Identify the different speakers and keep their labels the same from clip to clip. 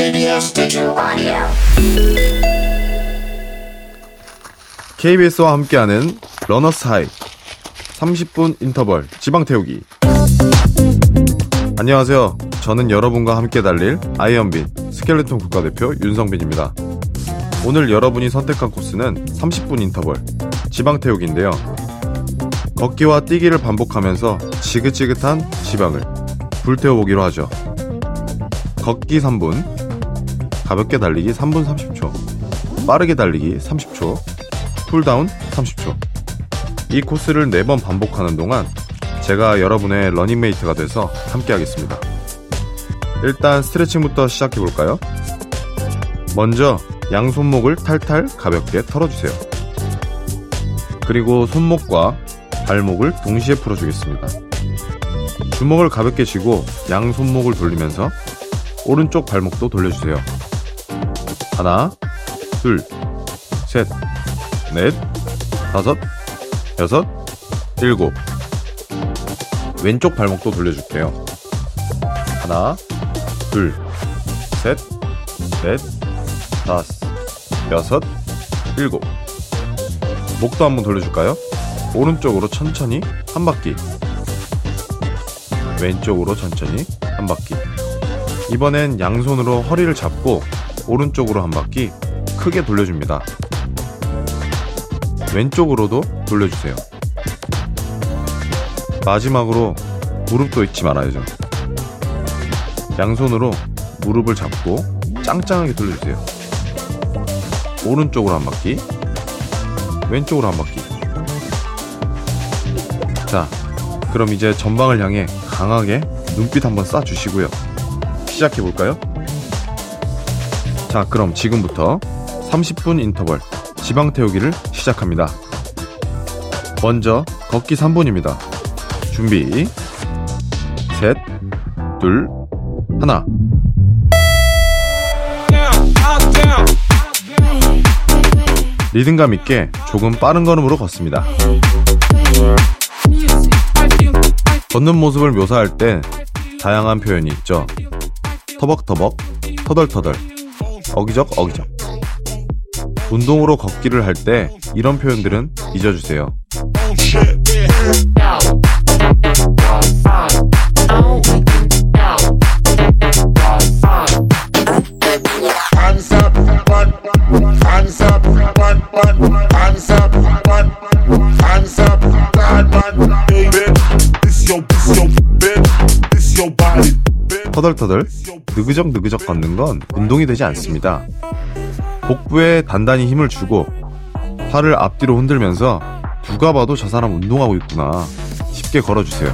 Speaker 1: KBS Digital Audio.
Speaker 2: KBS와 함께하는 러너스 하이 30분 인터벌 지방 태우기 안녕하세요. 저는 여러분과 함께 달릴 아이언빈 스켈레톤 국가대표 윤성빈입니다. 오늘 여러분이 선택한 코스는 30분 인터벌 지방 태우기인데요. 걷기와 뛰기를 반복하면서 지긋지긋한 지방을 불태워보기로 하죠. 걷기 3분, 가볍게 달리기 3분 30초, 빠르게 달리기 30초, 쿨다운 30초. 이 코스를 4번 반복하는 동안 제가 여러분의 러닝메이트가 돼서 함께 하겠습니다. 일단 스트레칭부터 시작해 볼까요? 먼저 양손목을 탈탈 가볍게 털어주세요. 그리고 손목과 발목을 동시에 풀어주겠습니다. 주먹을 가볍게 쥐고 양손목을 돌리면서 오른쪽 발목도 돌려주세요. 하나, 둘, 셋, 넷, 다섯, 여섯, 일곱. 왼쪽 발목도 돌려줄게요. 하나, 둘, 셋, 넷, 다섯, 여섯, 일곱. 목도 한번 돌려줄까요? 오른쪽으로 천천히 한 바퀴. 왼쪽으로 천천히 한 바퀴. 이번엔 양손으로 허리를 잡고 오른쪽으로 한 바퀴 크게 돌려줍니다. 왼쪽으로도 돌려주세요. 마지막으로 무릎도 잊지 말아야죠. 양손으로 무릎을 잡고 짱짱하게 돌려주세요. 오른쪽으로 한 바퀴, 왼쪽으로 한 바퀴. 자, 그럼 이제 전방을 향해 강하게 눈빛 한번 쏴주시고요. 시작해 볼까요? 자, 그럼 지금부터 30분 인터벌 지방 태우기를 시작합니다. 먼저 걷기 3분입니다. 준비. 셋, 둘, 하나. 리듬감 있게 조금 빠른 걸음으로 걷습니다. 걷는 모습을 묘사할 때 다양한 표현이 있죠. 터벅터벅, 터덜터덜, 어기적 어기적. 운동으로 걷기를 할 때 이런 표현들은 잊어주세요. 터덜터덜, 느그적 느그적 걷는 건 운동이 되지 않습니다. 복부에 단단히 힘을 주고 팔을 앞뒤로 흔들면서 누가 봐도 저 사람 운동하고 있구나 쉽게 걸어주세요.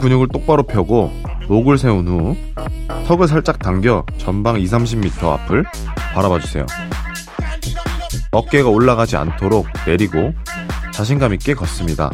Speaker 2: 근육을 똑바로 펴고 목을 세운 후 턱을 살짝 당겨 전방 2, 30m 앞을 바라봐 주세요. 어깨가 올라가지 않도록 내리고 자신감 있게 걷습니다.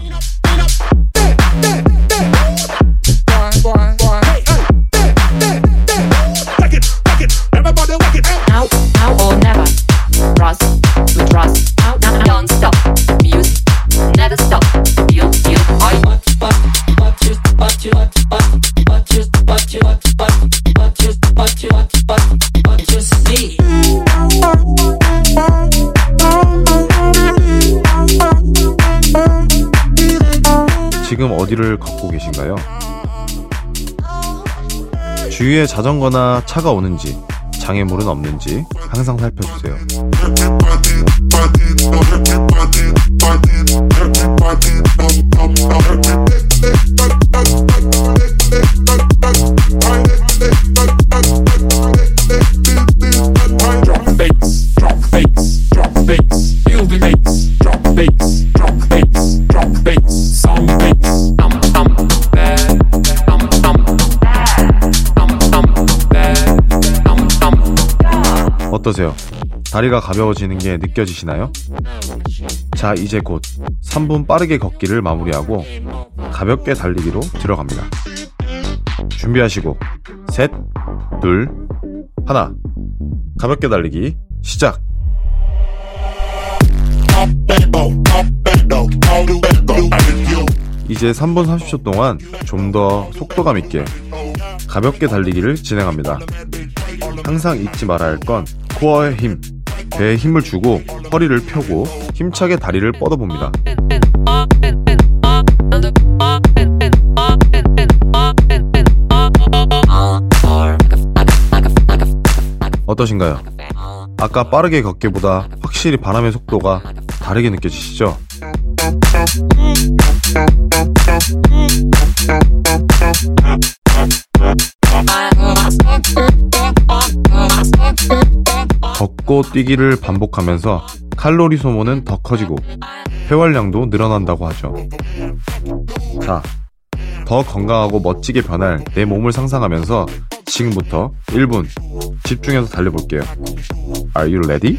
Speaker 2: 계신가요? 주위에 자전거나 차가 오는지 장애물은 없는지 항상 살펴주세요. 어떠세요? 다리가 가벼워지는 게 느껴지시나요? 자, 이제 곧 3분 빠르게 걷기를 마무리하고 가볍게 달리기로 들어갑니다. 준비하시고, 셋, 둘, 하나. 가볍게 달리기, 시작! 이제 3분 30초 동안 좀 더 속도감 있게 가볍게 달리기를 진행합니다. 항상 잊지 말아야 할 건 코어의 힘, 배에 힘을 주고 허리를 펴고 힘차게 다리를 뻗어봅니다. 어떠신가요? 아까 빠르게 걷기보다 확실히 바람의 속도가 다르게 느껴지시죠? 걷고 뛰기를 반복하면서 칼로리 소모는 더 커지고 폐활량도 늘어난다고 하죠. 자, 더 건강하고 멋지게 변할 내 몸을 상상하면서 지금부터 1분 집중해서 달려볼게요. Are you ready?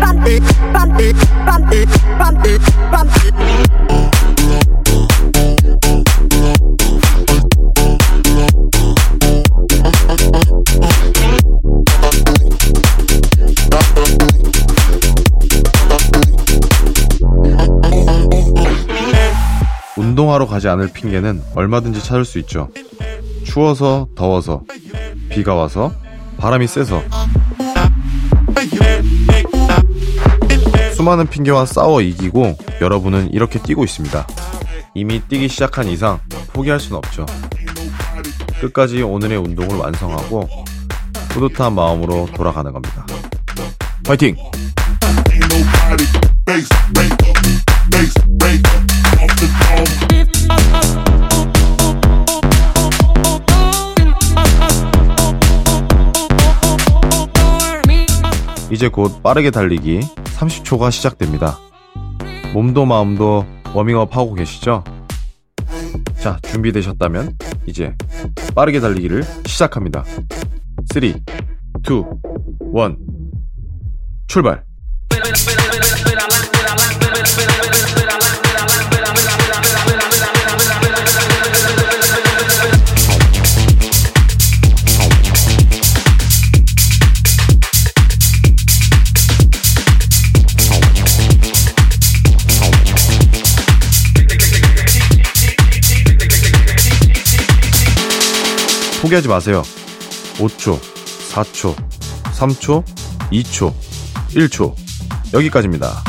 Speaker 2: Bump it, bump it, bump it, bump it, bump it. 운동하러 가지 않을 핑계는 얼마든지 찾을 수 있죠. 추워서, 더워서, 비가 와서, 바람이 세서. 수많은 핑계와 싸워 이기고 여러분은 이렇게 뛰고 있습니다. 이미 뛰기 시작한 이상 포기할 수는 없죠. 끝까지 오늘의 운동을 완성하고 뿌듯한 마음으로 돌아가는 겁니다. 파이팅! 이제 곧 빠르게 달리기 30초가 시작됩니다. 몸도 마음도 워밍업 하고 계시죠? 자, 준비되셨다면 이제 빠르게 달리기를 시작합니다. 3, 2, 1, 출발! 포기하지 마세요. 5초, 4초, 3초, 2초, 1초. 여기까지입니다.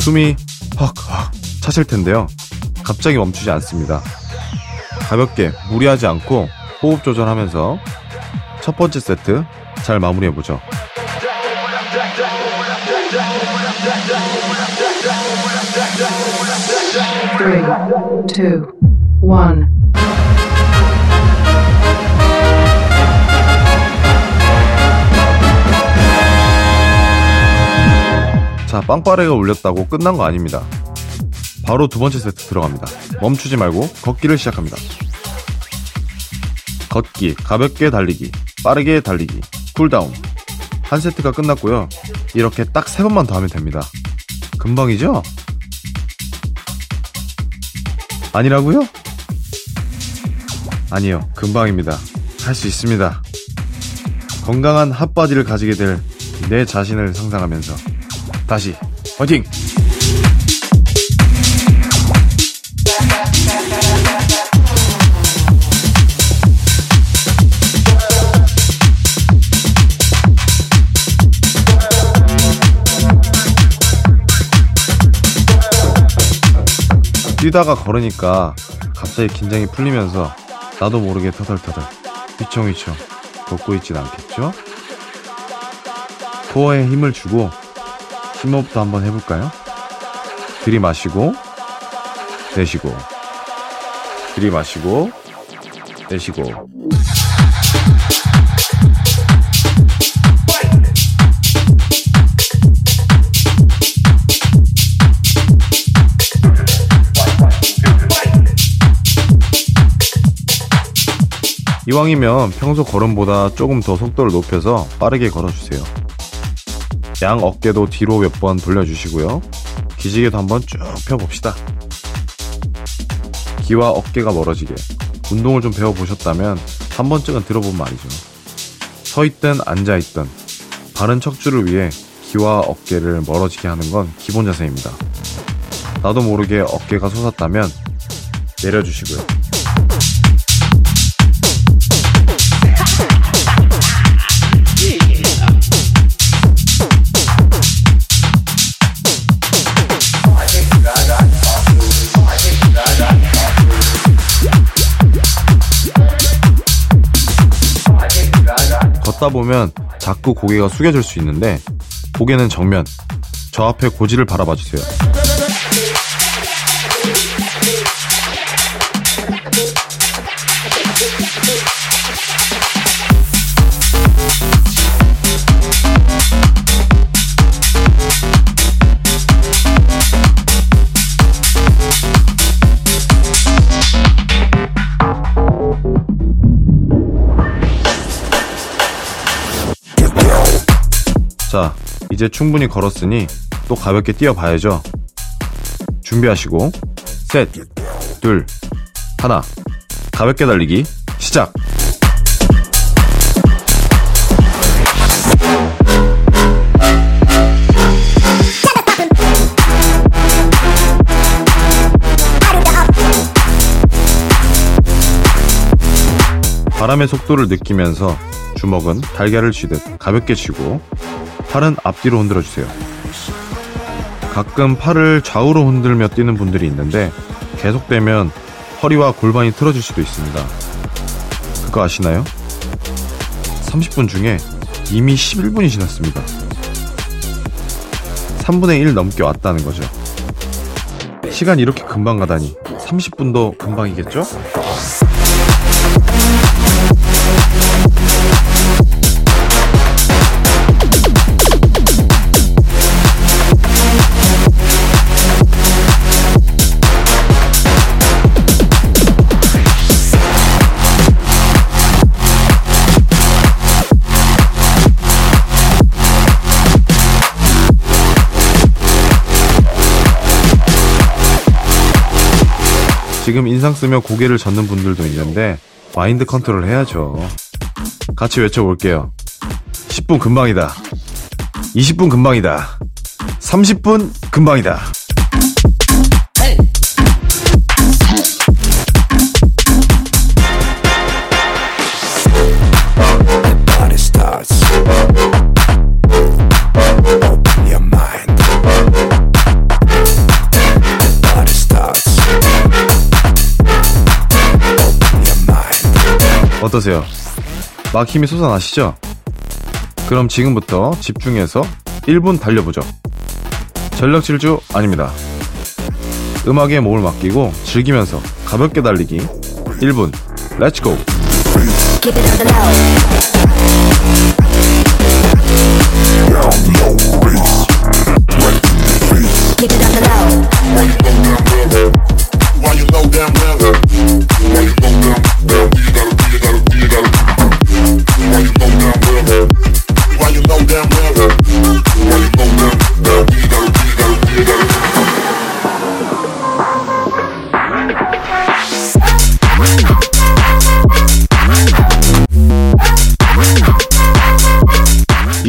Speaker 2: 숨이 헉헉 차실 텐데요. 갑자기 멈추지 않습니다. 가볍게 무리하지 않고 호흡 조절하면서 첫 번째 세트 잘 마무리해보죠. 자, 빵빠레가 울렸다고 끝난 거 아닙니다. 바로 두 번째 세트 들어갑니다. 멈추지 말고 걷기를 시작합니다. 걷기, 가볍게 달리기, 빠르게 달리기, 쿨다운. 한 세트가 끝났고요. 이렇게 딱 세 번만 더 하면 됩니다. 금방이죠? 아니라고요? 아니요, 금방입니다. 할 수 있습니다. 건강한 핫바디를 가지게 될 내 자신을 상상하면서 다시 화이팅! 뛰다가 걸으니까 갑자기 긴장이 풀리면서 나도 모르게 터덜터덜 휘청휘청 걷고 있진 않겠죠? 코어에 힘을 주고 심호흡도 한번 해볼까요? 들이마시고 내쉬고 들이마시고 내쉬고 이왕이면 평소 걸음보다 조금 더 속도를 높여서 빠르게 걸어주세요. 양 어깨도 뒤로 몇 번 돌려주시고요. 기지개도 한번 쭉 펴봅시다. 귀와 어깨가 멀어지게 운동을 좀 배워보셨다면 한 번쯤은 들어본 말이죠. 서 있든 앉아 있든 바른 척추를 위해 귀와 어깨를 멀어지게 하는 건 기본 자세입니다. 나도 모르게 어깨가 솟았다면 내려주시고요. 걷다 보면 자꾸 고개가 숙여질 수 있는데 고개는 정면 저 앞에 고지를 바라봐 주세요. 이제 충분히 걸었으니 또 가볍게 뛰어봐야죠. 준비하시고, 셋, 둘, 하나. 가볍게 달리기, 시작! 바람의 속도를 느끼면서 주먹은 달걀을 쥐듯 가볍게 쥐고 팔은 앞뒤로 흔들어 주세요. 가끔 팔을 좌우로 흔들며 뛰는 분들이 있는데 계속되면 허리와 골반이 틀어질 수도 있습니다. 그거 아시나요? 30분 중에 이미 11분이 지났습니다. 3분의 1 넘게 왔다는 거죠. 시간 이렇게 금방 가다니 30분도 금방이겠죠? 지금 인상 쓰며 고개를 젓는 분들도 있는데 마인드 컨트롤 해야죠. 같이 외쳐볼게요. 10분 금방이다. 20분 금방이다. 30분 금방이다. 어떠세요? 막 힘이 솟아나시죠? 그럼 지금부터 집중해서 1분 달려보죠. 전력 질주 아닙니다. 음악에 몸을 맡기고 즐기면서 가볍게 달리기 1분
Speaker 3: let's go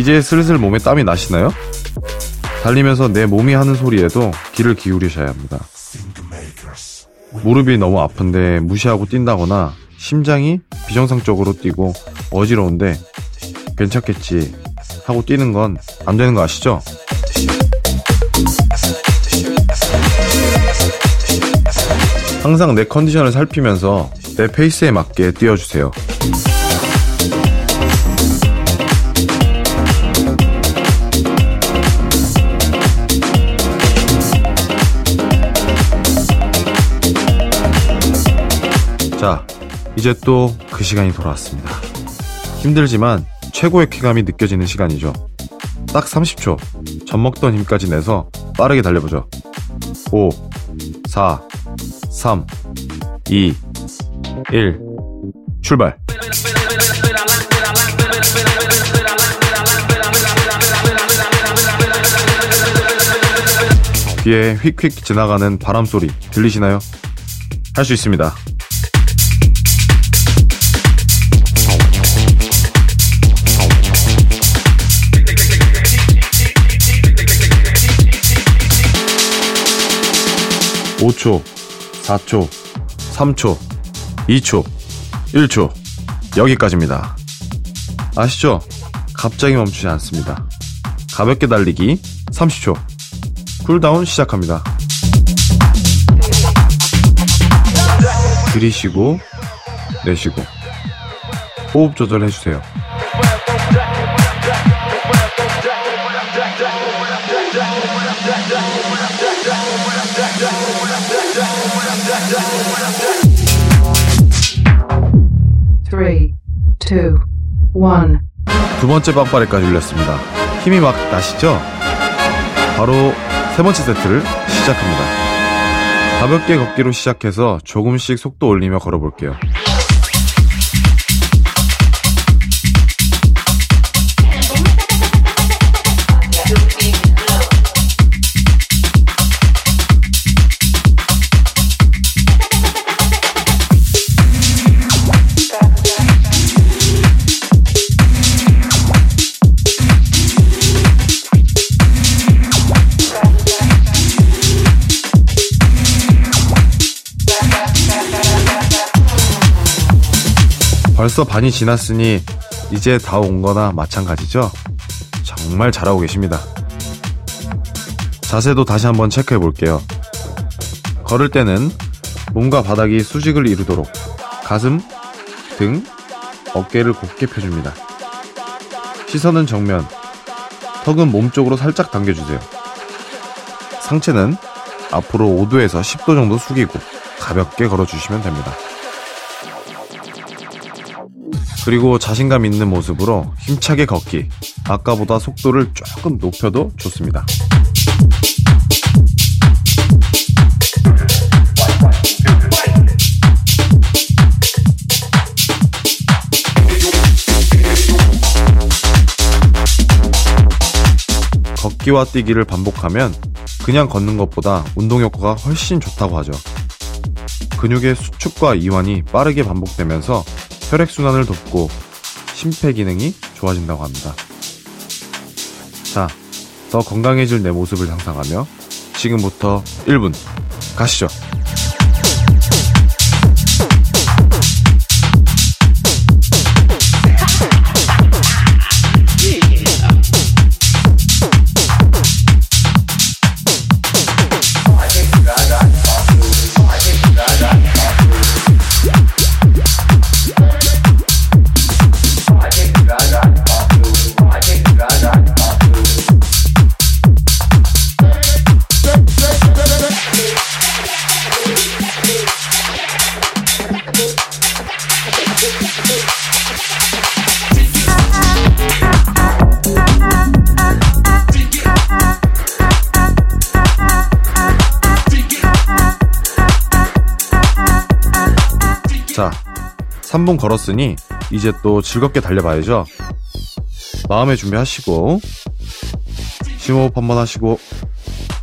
Speaker 2: 이제 슬슬 몸에 땀이 나시나요? 달리면서 내 몸이 하는 소리에도 귀를 기울이셔야 합니다. 무릎이 너무 아픈데 무시하고 뛴다거나 심장이 비정상적으로 뛰고 어지러운데 괜찮겠지 하고 뛰는 건 안 되는 거 아시죠? 항상 내 컨디션을 살피면서 내 페이스에 맞게 뛰어주세요. 자, 이제 또 그 시간이 돌아왔습니다. 힘들지만 최고의 쾌감이 느껴지는 시간이죠. 딱 30초. 젖 먹던 힘까지 내서 빠르게 달려보죠. 5, 4, 3, 2, 1. 출발. 귀에 휙휙 지나가는 바람 소리 들리시나요? 할 수 있습니다. (5초) (4초) (3초) (2초) (1초) 여기까지입니다 아시죠? 갑자기 멈추지 않습니다 가볍게 달리기 30초 쿨다운 시작합니다. 들이쉬고 내쉬고 호흡 조절해 주세요. 두 번째 빵빠레까지 올렸습니다. 힘이 막 나시죠? 바로 세 번째 세트를 시작합니다. 가볍게 걷기로 시작해서 조금씩 속도 올리며 걸어볼게요. 벌써 반이 지났으니 이제 다 온 거나 마찬가지죠? 정말 잘하고 계십니다. 자세도 다시 한번 체크해 볼게요. 걸을 때는 몸과 바닥이 수직을 이루도록 가슴, 등, 어깨를 곧게 펴줍니다. 시선은 정면, 턱은 몸쪽으로 살짝 당겨주세요. 상체는 앞으로 5도에서 10도 정도 숙이고 가볍게 걸어주시면 됩니다. 그리고 자신감 있는 모습으로 힘차게 걷기. 아까보다 속도를 조금 높여도 좋습니다. 걷기와 뛰기를 반복하면 그냥 걷는 것보다 운동 효과가 훨씬 좋다고 하죠. 근육의 수축과 이완이 빠르게 반복되면서 혈액순환을 돕고 심폐기능이 좋아진다고 합니다. 자, 더 건강해질 내 모습을 상상하며 지금부터 1분 가시죠. 3분 걸었으니 이제 또 즐겁게 달려봐야죠. 마음의 준비하시고 심호흡 한 번 하시고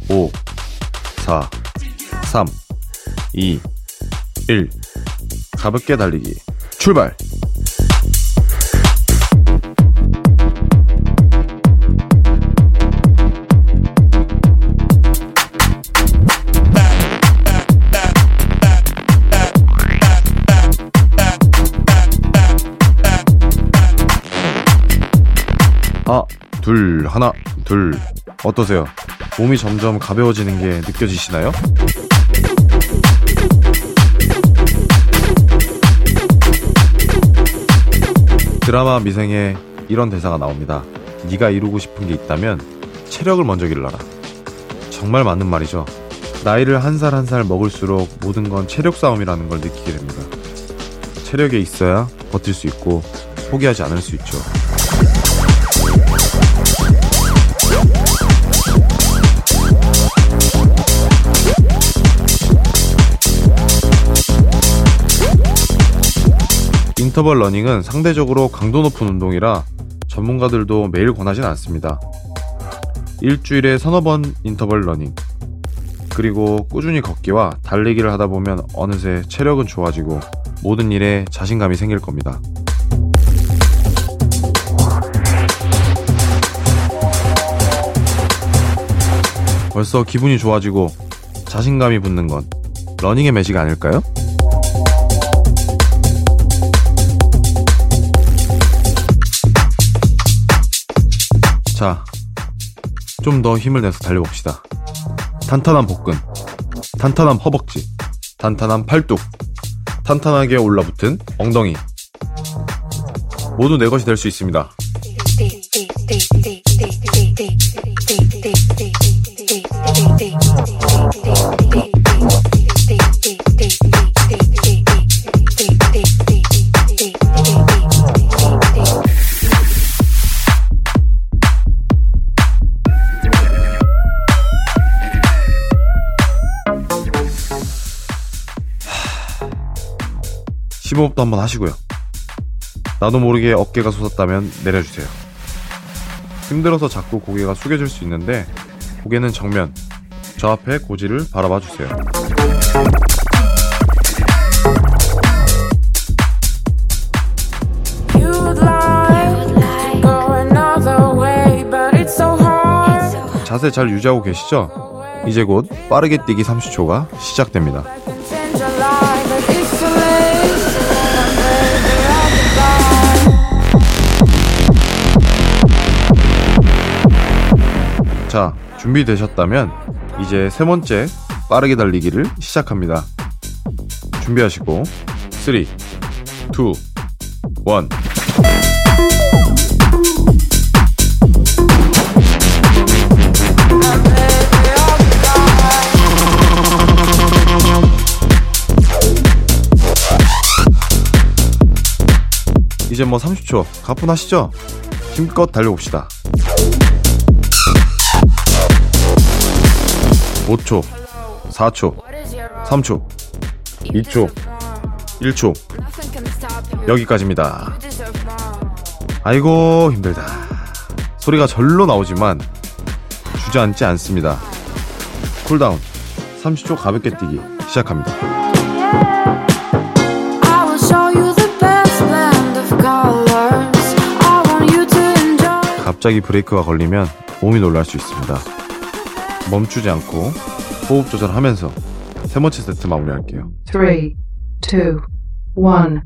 Speaker 2: 5 4 3 2 1 가볍게 달리기. 출발 하나, 둘, 하나, 둘. 어떠세요? 몸이 점점 가벼워지는 게 느껴지시나요? 드라마 미생에 이런 대사가 나옵니다. 네가 이루고 싶은 게 있다면 체력을 먼저 길러라. 정말 맞는 말이죠. 나이를 한 살 한 살 먹을수록 모든 건 체력 싸움이라는 걸 느끼게 됩니다. 체력이 있어야 버틸 수 있고 포기하지 않을 수 있죠. 인터벌 러닝은 상대적으로 강도 높은 운동이라 전문가들도 매일 권하진 않습니다. 일주일에 서너 번 인터벌 러닝. 그리고 꾸준히 걷기와 달리기를 하다 보면 어느새 체력은 좋아지고 모든 일에 자신감이 생길 겁니다. 벌써 기분이 좋아지고 자신감이 붙는 건 러닝의 매직 아닐까요? 자, 좀 더 힘을 내서 달려봅시다. 탄탄한 복근, 탄탄한 허벅지, 탄탄한 팔뚝, 탄탄하게 올라붙은 엉덩이. 모두 내 것이 될 수 있습니다. 심호흡도 한번 하시고요. 나도 모르게 어깨가 솟았다면 내려주세요. 힘들어서 자꾸 고개가 숙여질 수 있는데 고개는 정면, 저 앞에 고지를 바라봐 주세요. 자세 잘 유지하고 계시죠? 이제 곧 빠르게 뛰기 30초가 시작됩니다. 자, 준비되셨다면 이제 세 번째 빠르게 달리기를 시작합니다. 준비하시고 3, 2, 1 이제 뭐 30초 가뿐하시죠? 힘껏 달려봅시다. 5초, 4초, 3초, 2초, 1초. 여기까지입니다. 아이고, 힘들다. 소리가 절로 나오지만 주저앉지 않습니다. 쿨다운. 30초 가볍게 뛰기 시작합니다. 갑자기 브레이크가 걸리면 몸이 놀랄 수 있습니다. 멈추지 않고 호흡 조절하면서 세 번째 세트 마무리할게요.
Speaker 4: three, two, one.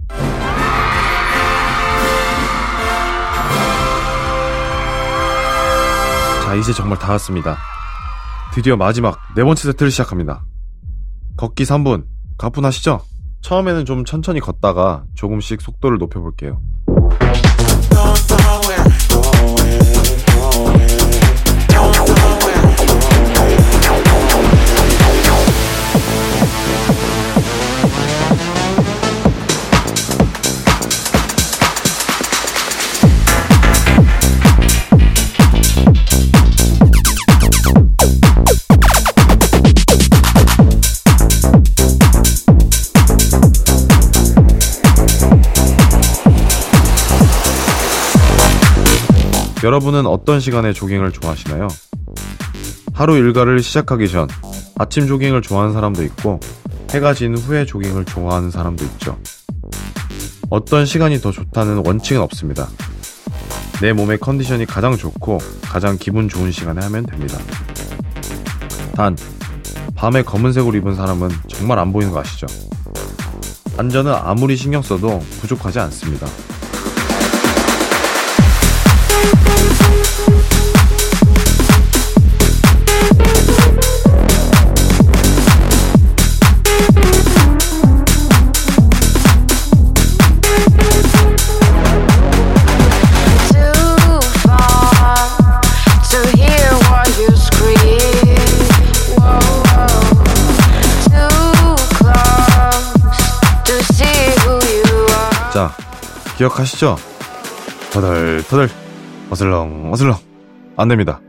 Speaker 2: 자, 이제 정말 다 왔습니다. 드디어 마지막 네 번째 세트를 시작합니다. 걷기 3분. 가뿐하시죠? 처음에는 좀 천천히 걷다가 조금씩 속도를 높여볼게요. 여러분은 어떤 시간에 조깅을 좋아하시나요? 하루 일과를 시작하기 전 아침 조깅을 좋아하는 사람도 있고 해가 진 후에 조깅을 좋아하는 사람도 있죠. 어떤 시간이 더 좋다는 원칙은 없습니다. 내 몸의 컨디션이 가장 좋고 가장 기분 좋은 시간에 하면 됩니다. 단, 밤에 검은색으로 입은 사람은 정말 안 보이는 거 아시죠? 안전은 아무리 신경 써도 부족하지 않습니다. 기억하시죠? 터덜터덜 어슬렁 어슬렁 안 됩니다.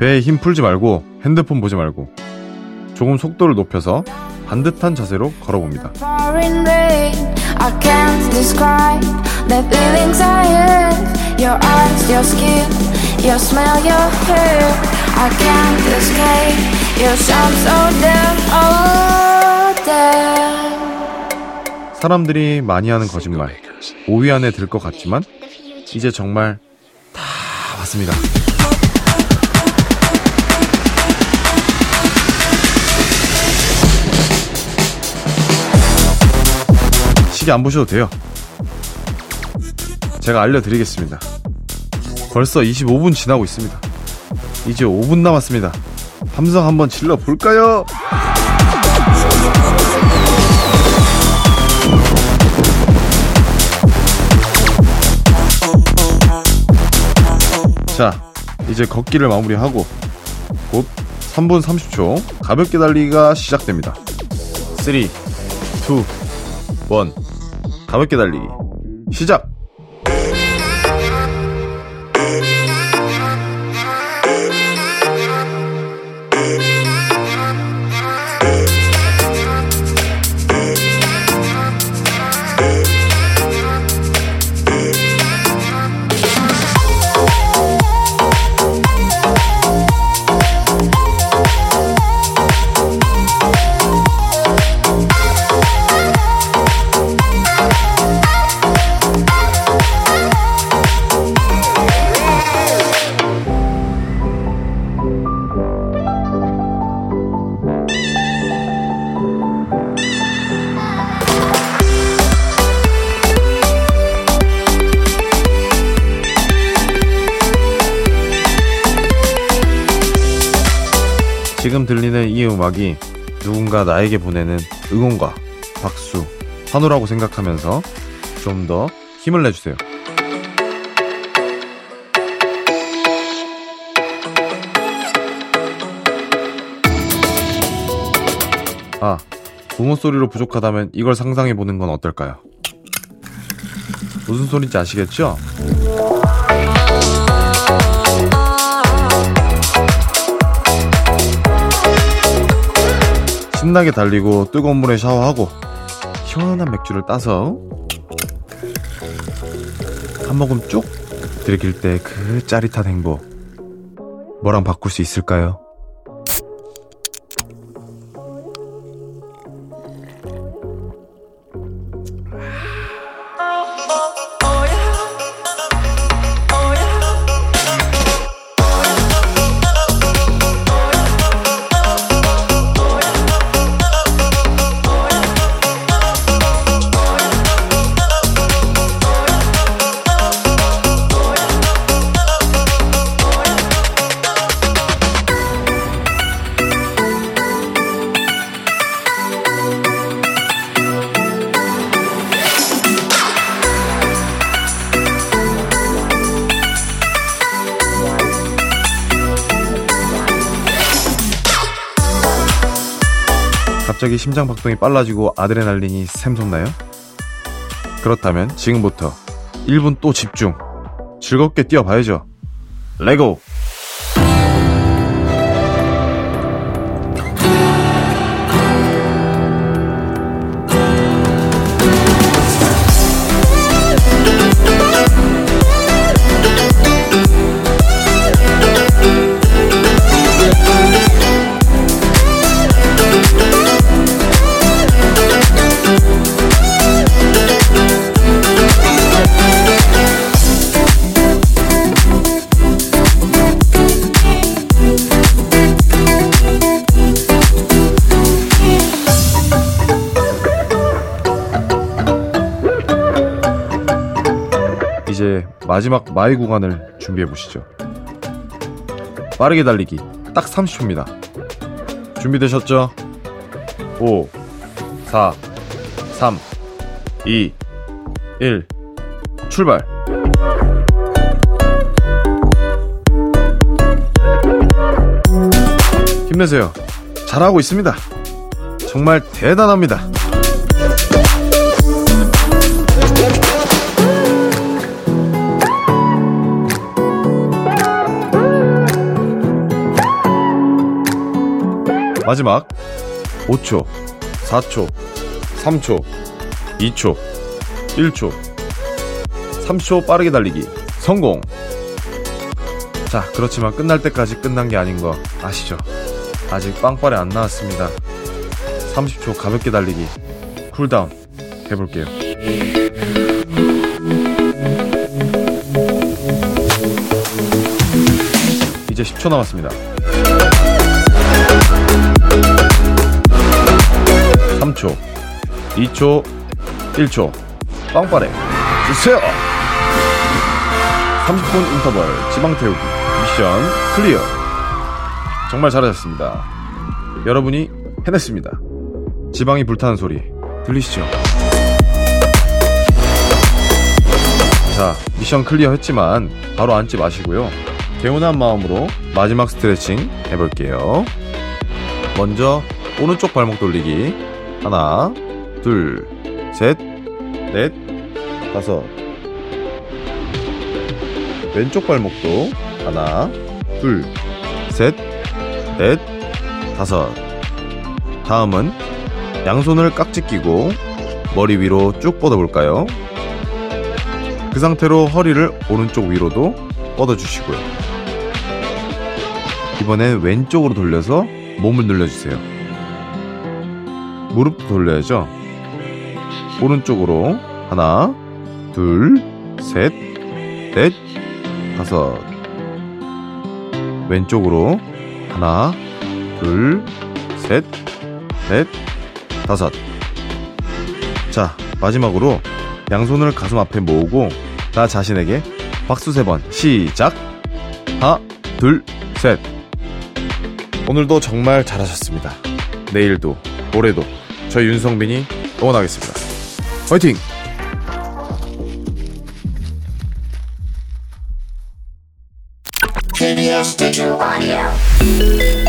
Speaker 2: 배에 힘 풀지 말고 핸드폰 보지 말고 조금 속도를 높여서 반듯한 자세로 걸어봅니다.
Speaker 5: Oh.
Speaker 2: 사람들이 많이 하는 거짓말 5위 안에 들 것 같지만 이제 정말 다 왔습니다. 시계 안 보셔도 돼요. 제가 알려드리겠습니다. 벌써 25분 지나고 있습니다. 이제 5분 남았습니다. 함성 한번 질러 볼까요? 자, 이제 걷기를 마무리하고 곧 3분 30초 가볍게 달리기가 시작됩니다. 3, 2, 1 가볍게 달리기 시작! 나에게 보내는 응원과 박수, 환호라고 생각하면서 좀 더 힘을 내주세요. 아, 부모 소리로 부족하다면 이걸 상상해 보는 건 어떨까요? 무슨 소리인지 아시겠죠? 신나게 달리고 뜨거운 물에 샤워하고 시원한 맥주를 따서 한 모금 쭉 들이킬 때 그 짜릿한 행복 뭐랑 바꿀 수 있을까요? 갑자기 심장 박동이 빨라지고 아드레날린이 샘솟나요? 그렇다면 지금부터 1분 또 집중. 즐겁게 뛰어봐야죠. 레고! 마지막 마의 구간을 준비해 보시죠. 빠르게 달리기 딱 30초입니다. 준비되셨죠? 5, 4, 3, 2, 1, 출발! 힘내세요. 잘하고 있습니다. 정말 대단합니다. 마지막 5초, 4초, 3초, 2초, 1초, 30초 빠르게 달리기 성공. 자, 그렇지만 끝날 때까지 끝난 게 아닌 거 아시죠? 아직 빵빠레 안 나왔습니다. 30초 가볍게 달리기 쿨다운 해볼게요. 이제 10초 남았습니다. 3초, 2초, 1초. 빵빠레 주세요. 30분 인터벌 지방 태우기 미션 클리어. 정말 잘하셨습니다. 여러분이 해냈습니다. 지방이 불타는 소리 들리시죠? 자, 미션 클리어 했지만 바로 앉지 마시고요. 개운한 마음으로 마지막 스트레칭 해볼게요. 먼저 오른쪽 발목 돌리기 하나, 둘, 셋, 넷, 다섯. 왼쪽 발목도 하나, 둘, 셋, 넷, 다섯. 다음은 양손을 깍지 끼고 머리 위로 쭉 뻗어볼까요? 그 상태로 허리를 오른쪽 위로도 뻗어주시고요. 이번엔 왼쪽으로 돌려서 몸을 늘려주세요. 무릎도 돌려야죠. 오른쪽으로 하나, 둘, 셋, 넷, 다섯. 왼쪽으로 하나, 둘, 셋, 넷, 다섯. 자, 마지막으로 양손을 가슴 앞에 모으고 나 자신에게 박수 세 번 시작. 하나, 둘, 셋. 오늘도 정말 잘하셨습니다. 내일도, 올해도 저 윤성빈이 응원하겠습니다. 화이팅!
Speaker 1: TBS Digital Audio.